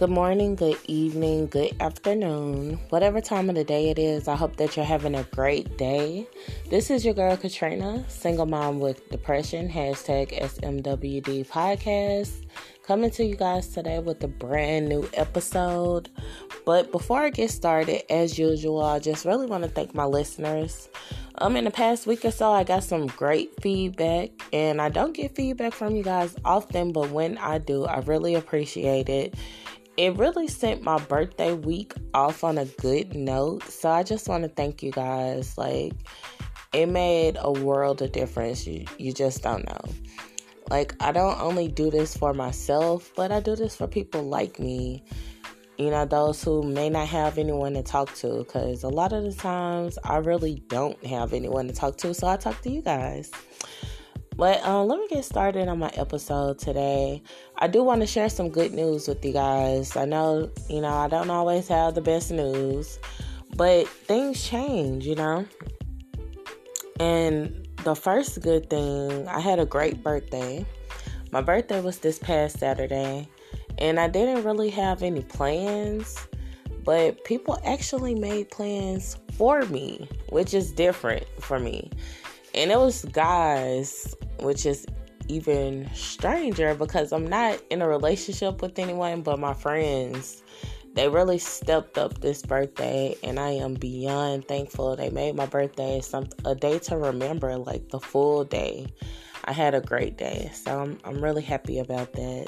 Good morning, good evening, good afternoon, whatever time of the day it is. I hope that you're having a great day. This is your girl Katrina, single mom with depression, hashtag SMWD podcast, coming to you guys today with a brand new episode. But before I get started, as usual, I just really want to thank my listeners. Um, in the past week or so, I got some great feedback, and I don't get feedback from you guys often, but when I do, I really appreciate it it really sent my birthday week off on a good note. So I just want to thank you guys. Like, it made a world of difference. You, you just don't know. Like, I don't only do this for myself, but I do this for people like me. You know, those who may not have anyone to talk to. Because a lot of the times, I really don't have anyone to talk to. So I talk to you guys. But um, let me get started on my episode today. I do want to share some good news with you guys. I know, you know, I don't always have the best news, but things change, you know. And the first good thing, I had a great birthday. My birthday was this past Saturday, and I didn't really have any plans, but people actually made plans for me, which is different for me. And it was guys which is even stranger because I'm not in a relationship with anyone but my friends. They really stepped up this birthday and I am beyond thankful. They made my birthday some a day to remember, like the full day. I had a great day. So I'm I'm really happy about that.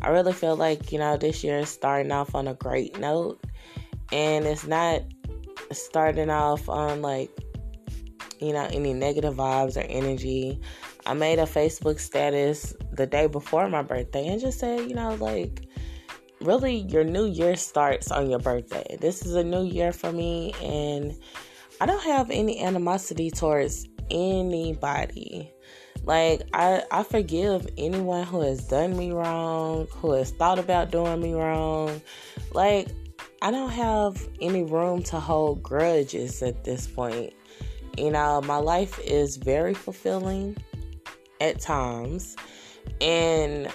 I really feel like, you know, this year is starting off on a great note and it's not starting off on like you know any negative vibes or energy. I made a Facebook status the day before my birthday and just said, you know, like, really, your new year starts on your birthday. This is a new year for me, and I don't have any animosity towards anybody. Like, I, I forgive anyone who has done me wrong, who has thought about doing me wrong. Like, I don't have any room to hold grudges at this point. You know, my life is very fulfilling at times. And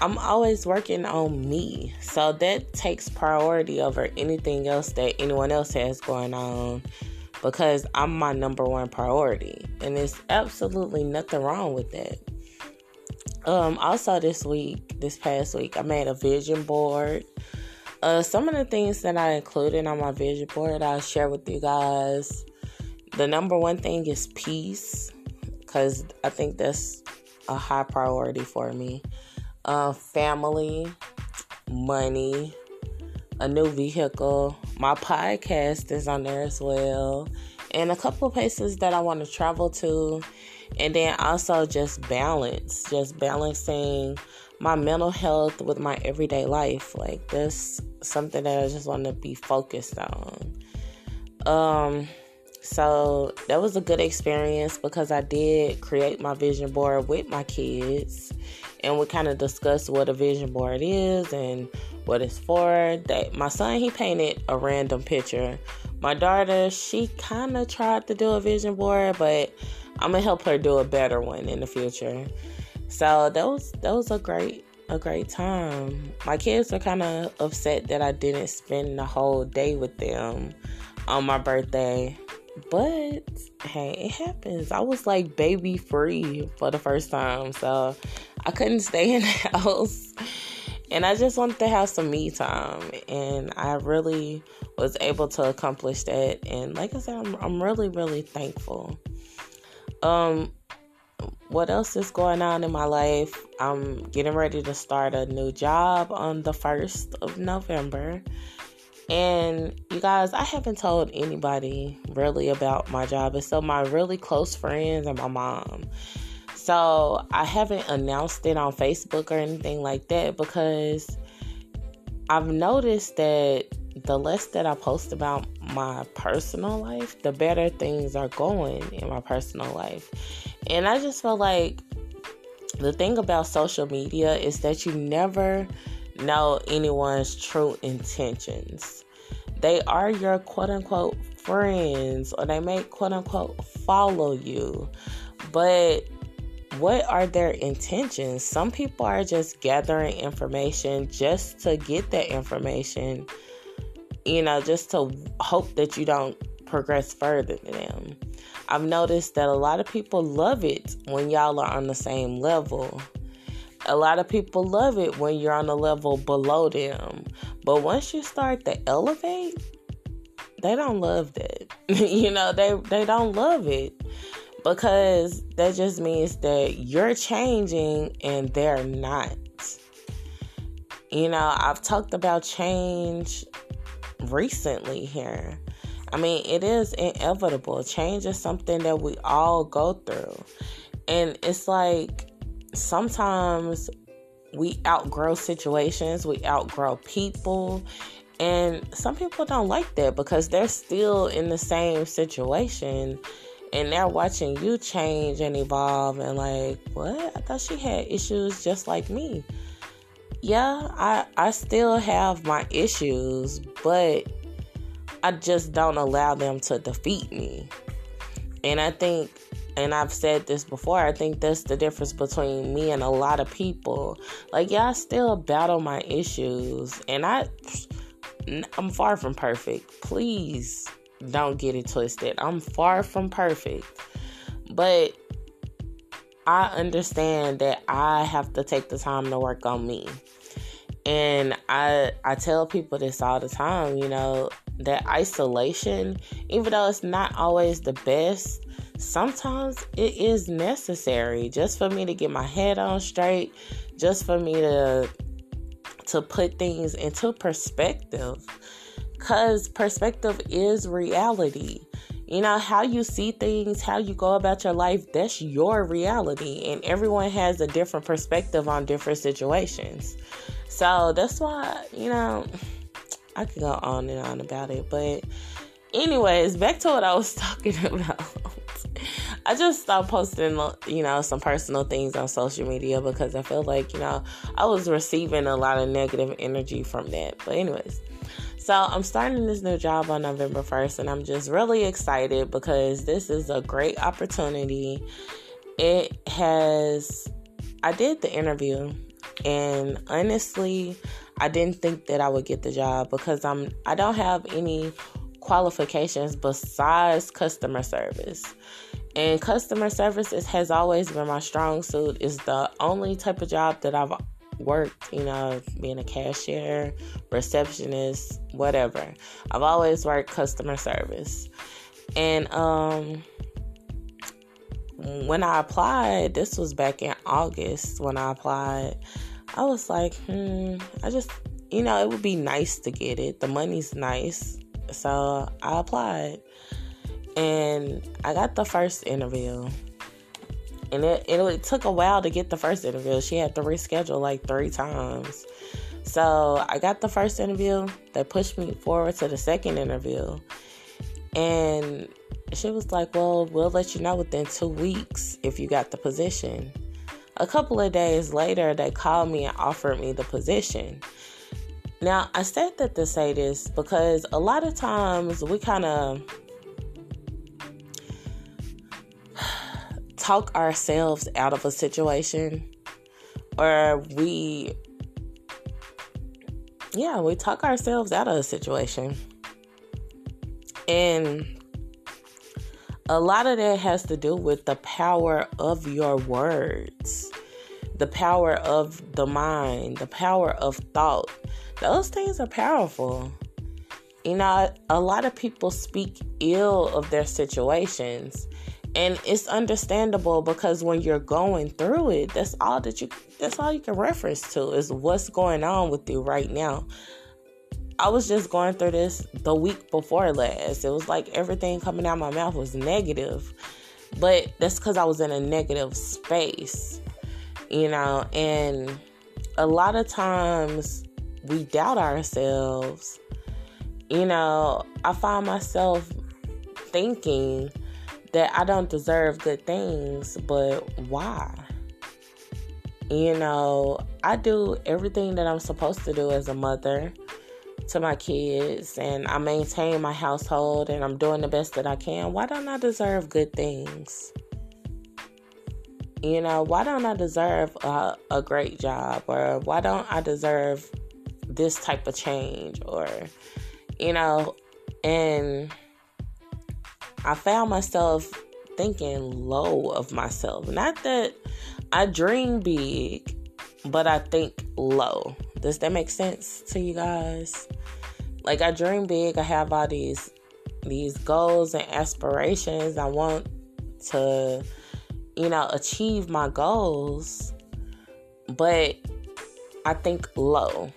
I'm always working on me. So that takes priority over anything else that anyone else has going on because I'm my number one priority. And there's absolutely nothing wrong with that. Um, also this week, this past week, I made a vision board. Uh, some of the things that I included on my vision board, I'll share with you guys. The number one thing is peace because I think that's a high priority for me. Uh, family, money, a new vehicle. My podcast is on there as well, and a couple places that I want to travel to, and then also just balance, just balancing my mental health with my everyday life. Like this, something that I just want to be focused on. Um so that was a good experience because I did create my vision board with my kids and we kind of discussed what a vision board is and what it's for. That my son he painted a random picture. My daughter, she kind of tried to do a vision board, but I'm gonna help her do a better one in the future. So that was that was a great a great time. My kids are kind of upset that I didn't spend the whole day with them on my birthday but hey, it happens. I was like baby free for the first time, so I couldn't stay in the house. And I just wanted to have some me time. And I really was able to accomplish that. And like I said, I'm, I'm really, really thankful. Um, what else is going on in my life? I'm getting ready to start a new job on the 1st of November. And you guys, I haven't told anybody really about my job except my really close friends and my mom. So I haven't announced it on Facebook or anything like that because I've noticed that the less that I post about my personal life, the better things are going in my personal life. And I just feel like the thing about social media is that you never know anyone's true intentions. They are your quote unquote friends or they may quote unquote follow you. But what are their intentions? Some people are just gathering information just to get that information, you know, just to hope that you don't progress further than them. I've noticed that a lot of people love it when y'all are on the same level. A lot of people love it when you're on a level below them. But once you start to elevate, they don't love that. you know, they they don't love it because that just means that you're changing and they're not. You know, I've talked about change recently here. I mean, it is inevitable. Change is something that we all go through. And it's like sometimes we outgrow situations, we outgrow people. And some people don't like that because they're still in the same situation and they're watching you change and evolve and like, what? I thought she had issues just like me. Yeah, I I still have my issues, but I just don't allow them to defeat me. And I think, and I've said this before, I think that's the difference between me and a lot of people. Like, yeah, I still battle my issues, and I, I'm far from perfect. Please don't get it twisted. I'm far from perfect, but I understand that I have to take the time to work on me. And I I tell people this all the time, you know, that isolation, even though it's not always the best, sometimes it is necessary just for me to get my head on straight, just for me to to put things into perspective. Cuz perspective is reality. You know, how you see things, how you go about your life, that's your reality. And everyone has a different perspective on different situations. So that's why, you know, I could go on and on about it. But, anyways, back to what I was talking about. I just stopped posting, you know, some personal things on social media because I feel like, you know, I was receiving a lot of negative energy from that. But, anyways, so I'm starting this new job on November 1st, and I'm just really excited because this is a great opportunity. It has, I did the interview, and honestly, I didn't think that I would get the job because I'm I don't have any qualifications besides customer service. And customer service is, has always been my strong suit. Is the only type of job that I've worked, you know, being a cashier, receptionist, whatever. I've always worked customer service. And um when I applied, this was back in August when I applied. I was like, hmm, I just, you know, it would be nice to get it. The money's nice. So I applied. And I got the first interview. And it, it, it took a while to get the first interview. She had to reschedule like three times. So I got the first interview. They pushed me forward to the second interview. And she was like, Well, we'll let you know within two weeks if you got the position. A couple of days later, they called me and offered me the position. Now, I said that to say this because a lot of times we kind of talk ourselves out of a situation or we yeah, we talk ourselves out of a situation. And a lot of that has to do with the power of your words, the power of the mind, the power of thought. Those things are powerful. You know, a lot of people speak ill of their situations. And it's understandable because when you're going through it, that's all that you that's all you can reference to is what's going on with you right now. I was just going through this the week before last. It was like everything coming out of my mouth was negative. But that's because I was in a negative space, you know, and a lot of times we doubt ourselves. You know, I find myself thinking that I don't deserve good things, but why? You know, I do everything that I'm supposed to do as a mother to my kids and I maintain my household and I'm doing the best that I can, why don't I deserve good things? You know, why don't I deserve a, a great job? Or why don't I deserve this type of change? Or, you know, and I found myself thinking low of myself. Not that I dream big, but I think low. Does that make sense to you guys? Like I dream big, I have all these these goals and aspirations. I want to you know, achieve my goals, but I think low.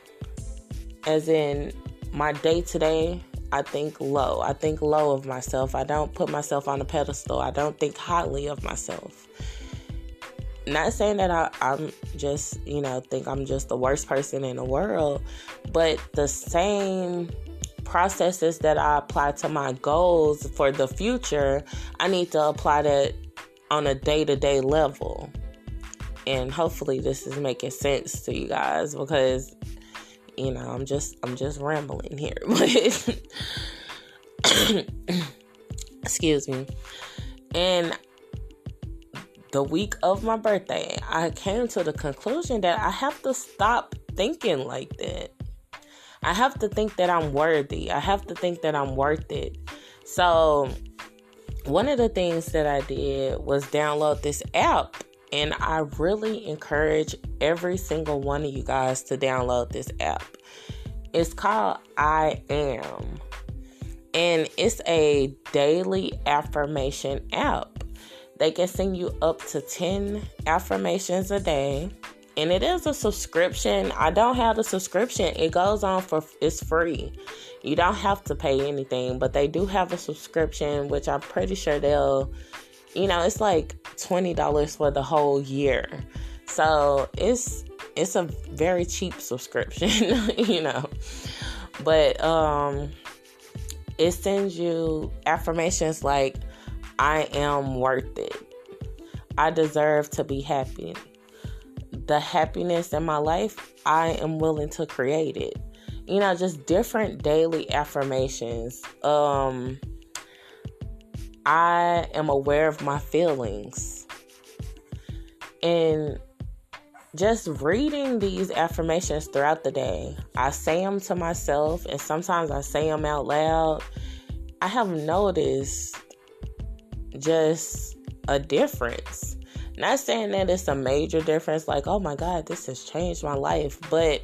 As in my day to day, I think low. I think low of myself. I don't put myself on a pedestal. I don't think highly of myself. Not saying that I, I'm just, you know, think I'm just the worst person in the world, but the same processes that I apply to my goals for the future, I need to apply that on a day to day level. And hopefully this is making sense to you guys because you know, I'm just I'm just rambling here. But excuse me. And the week of my birthday, I came to the conclusion that I have to stop thinking like that. I have to think that I'm worthy. I have to think that I'm worth it. So, one of the things that I did was download this app and I really encourage every single one of you guys to download this app. It's called I Am. And it's a daily affirmation app. They can send you up to 10 affirmations a day. And it is a subscription. I don't have the subscription. It goes on for it's free. You don't have to pay anything, but they do have a subscription, which I'm pretty sure they'll you know, it's like $20 for the whole year. So it's it's a very cheap subscription, you know. But um it sends you affirmations like I am worth it. I deserve to be happy. The happiness in my life, I am willing to create it. You know, just different daily affirmations. Um I am aware of my feelings. And just reading these affirmations throughout the day, I say them to myself and sometimes I say them out loud. I have noticed just a difference. Not saying that it's a major difference, like, oh my God, this has changed my life, but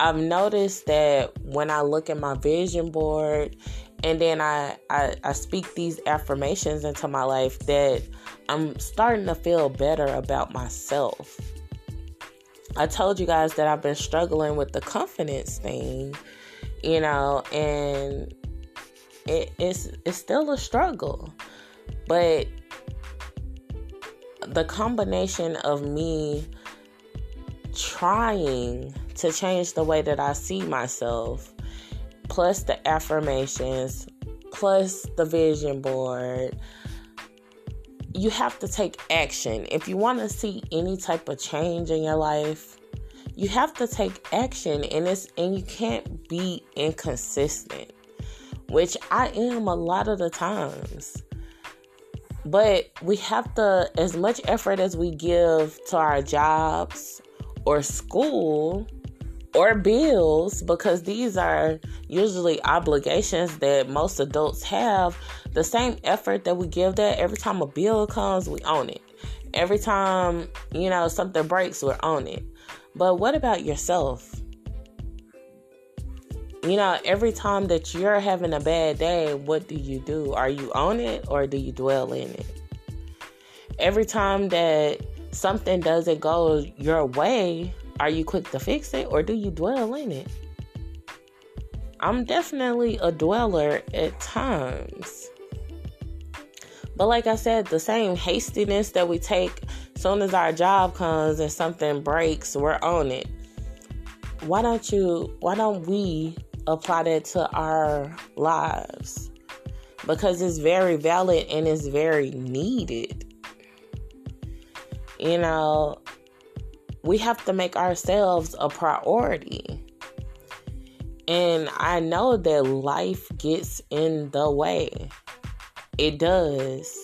I've noticed that when I look at my vision board and then I, I I speak these affirmations into my life that I'm starting to feel better about myself. I told you guys that I've been struggling with the confidence thing, you know, and it, it's it's still a struggle. But the combination of me trying to change the way that I see myself plus the affirmations, plus the vision board. You have to take action. If you want to see any type of change in your life, you have to take action and it's and you can't be inconsistent, which I am a lot of the times. But we have to as much effort as we give to our jobs or school, or bills because these are usually obligations that most adults have. The same effort that we give that every time a bill comes we own it. Every time you know something breaks we're on it. But what about yourself? You know every time that you're having a bad day what do you do? Are you on it or do you dwell in it? Every time that something doesn't go your way are you quick to fix it or do you dwell in it? I'm definitely a dweller at times. But like I said, the same hastiness that we take soon as our job comes and something breaks, we're on it. Why don't you why don't we apply that to our lives? Because it's very valid and it's very needed. You know, we have to make ourselves a priority. And I know that life gets in the way. It does.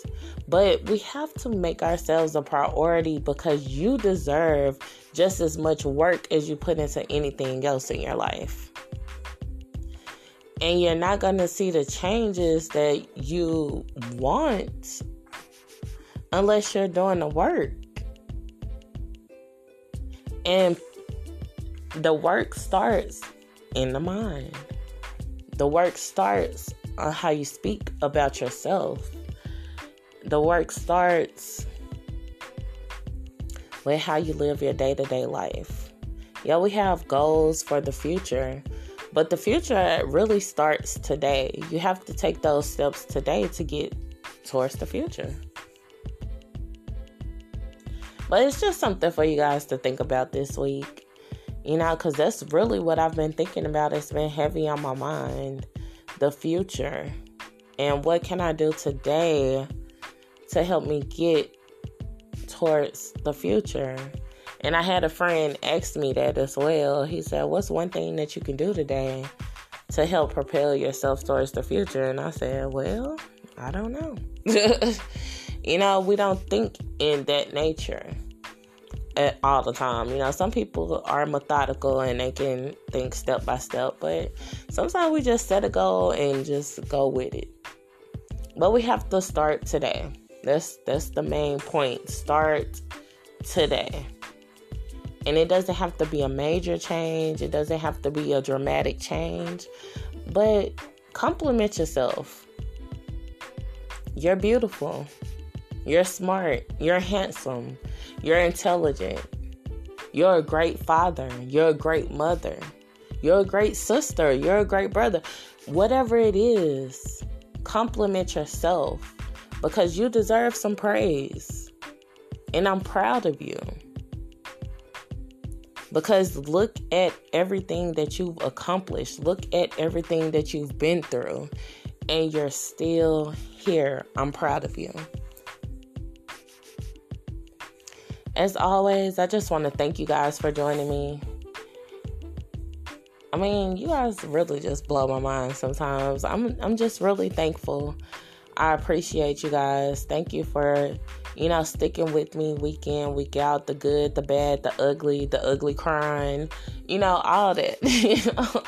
But we have to make ourselves a priority because you deserve just as much work as you put into anything else in your life. And you're not going to see the changes that you want unless you're doing the work. And the work starts in the mind. The work starts on how you speak about yourself. The work starts with how you live your day to day life. Yeah, we have goals for the future, but the future really starts today. You have to take those steps today to get towards the future. But it's just something for you guys to think about this week. You know, because that's really what I've been thinking about. It's been heavy on my mind. The future. And what can I do today to help me get towards the future? And I had a friend ask me that as well. He said, What's one thing that you can do today to help propel yourself towards the future? And I said, Well, I don't know. you know, we don't think in that nature at all the time. You know, some people are methodical and they can think step by step, but sometimes we just set a goal and just go with it. But we have to start today. That's that's the main point. Start today. And it doesn't have to be a major change. It doesn't have to be a dramatic change. But compliment yourself. You're beautiful. You're smart. You're handsome. You're intelligent. You're a great father. You're a great mother. You're a great sister. You're a great brother. Whatever it is, compliment yourself because you deserve some praise. And I'm proud of you. Because look at everything that you've accomplished, look at everything that you've been through, and you're still here. I'm proud of you. As always, I just want to thank you guys for joining me. I mean, you guys really just blow my mind sometimes. I'm I'm just really thankful. I appreciate you guys. Thank you for, you know, sticking with me week in, week out, the good, the bad, the ugly, the ugly crying, you know, all that. you know?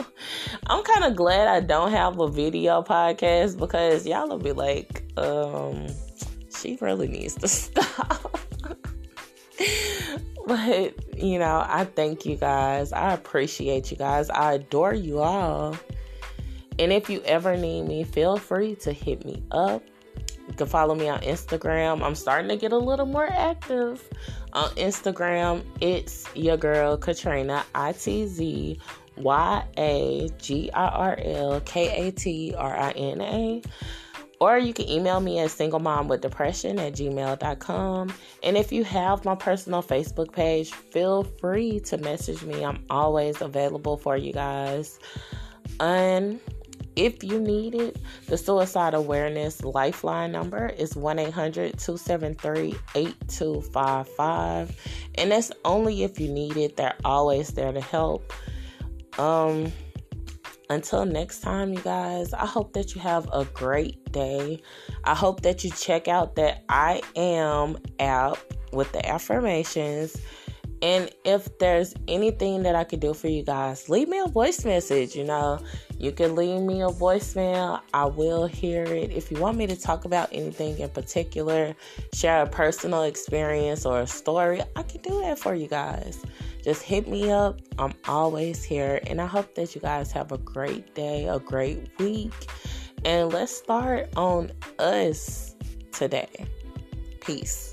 I'm kind of glad I don't have a video podcast because y'all will be like, um, she really needs to stop. but, you know, I thank you guys. I appreciate you guys. I adore you all. And if you ever need me, feel free to hit me up. You can follow me on Instagram. I'm starting to get a little more active on Instagram. It's your girl Katrina I T Z Y A G I R L K A T R I N A. Or you can email me at singlemomwithdepression at gmail.com. And if you have my personal Facebook page, feel free to message me. I'm always available for you guys. And if you need it, the suicide awareness lifeline number is 1 800 273 8255. And that's only if you need it, they're always there to help. Um, until next time, you guys, I hope that you have a great day. I hope that you check out that I am app with the affirmations. And if there's anything that I could do for you guys, leave me a voice message. You know, you can leave me a voicemail. I will hear it. If you want me to talk about anything in particular, share a personal experience or a story, I can do that for you guys just hit me up. I'm always here. And I hope that you guys have a great day, a great week. And let's start on us today. Peace.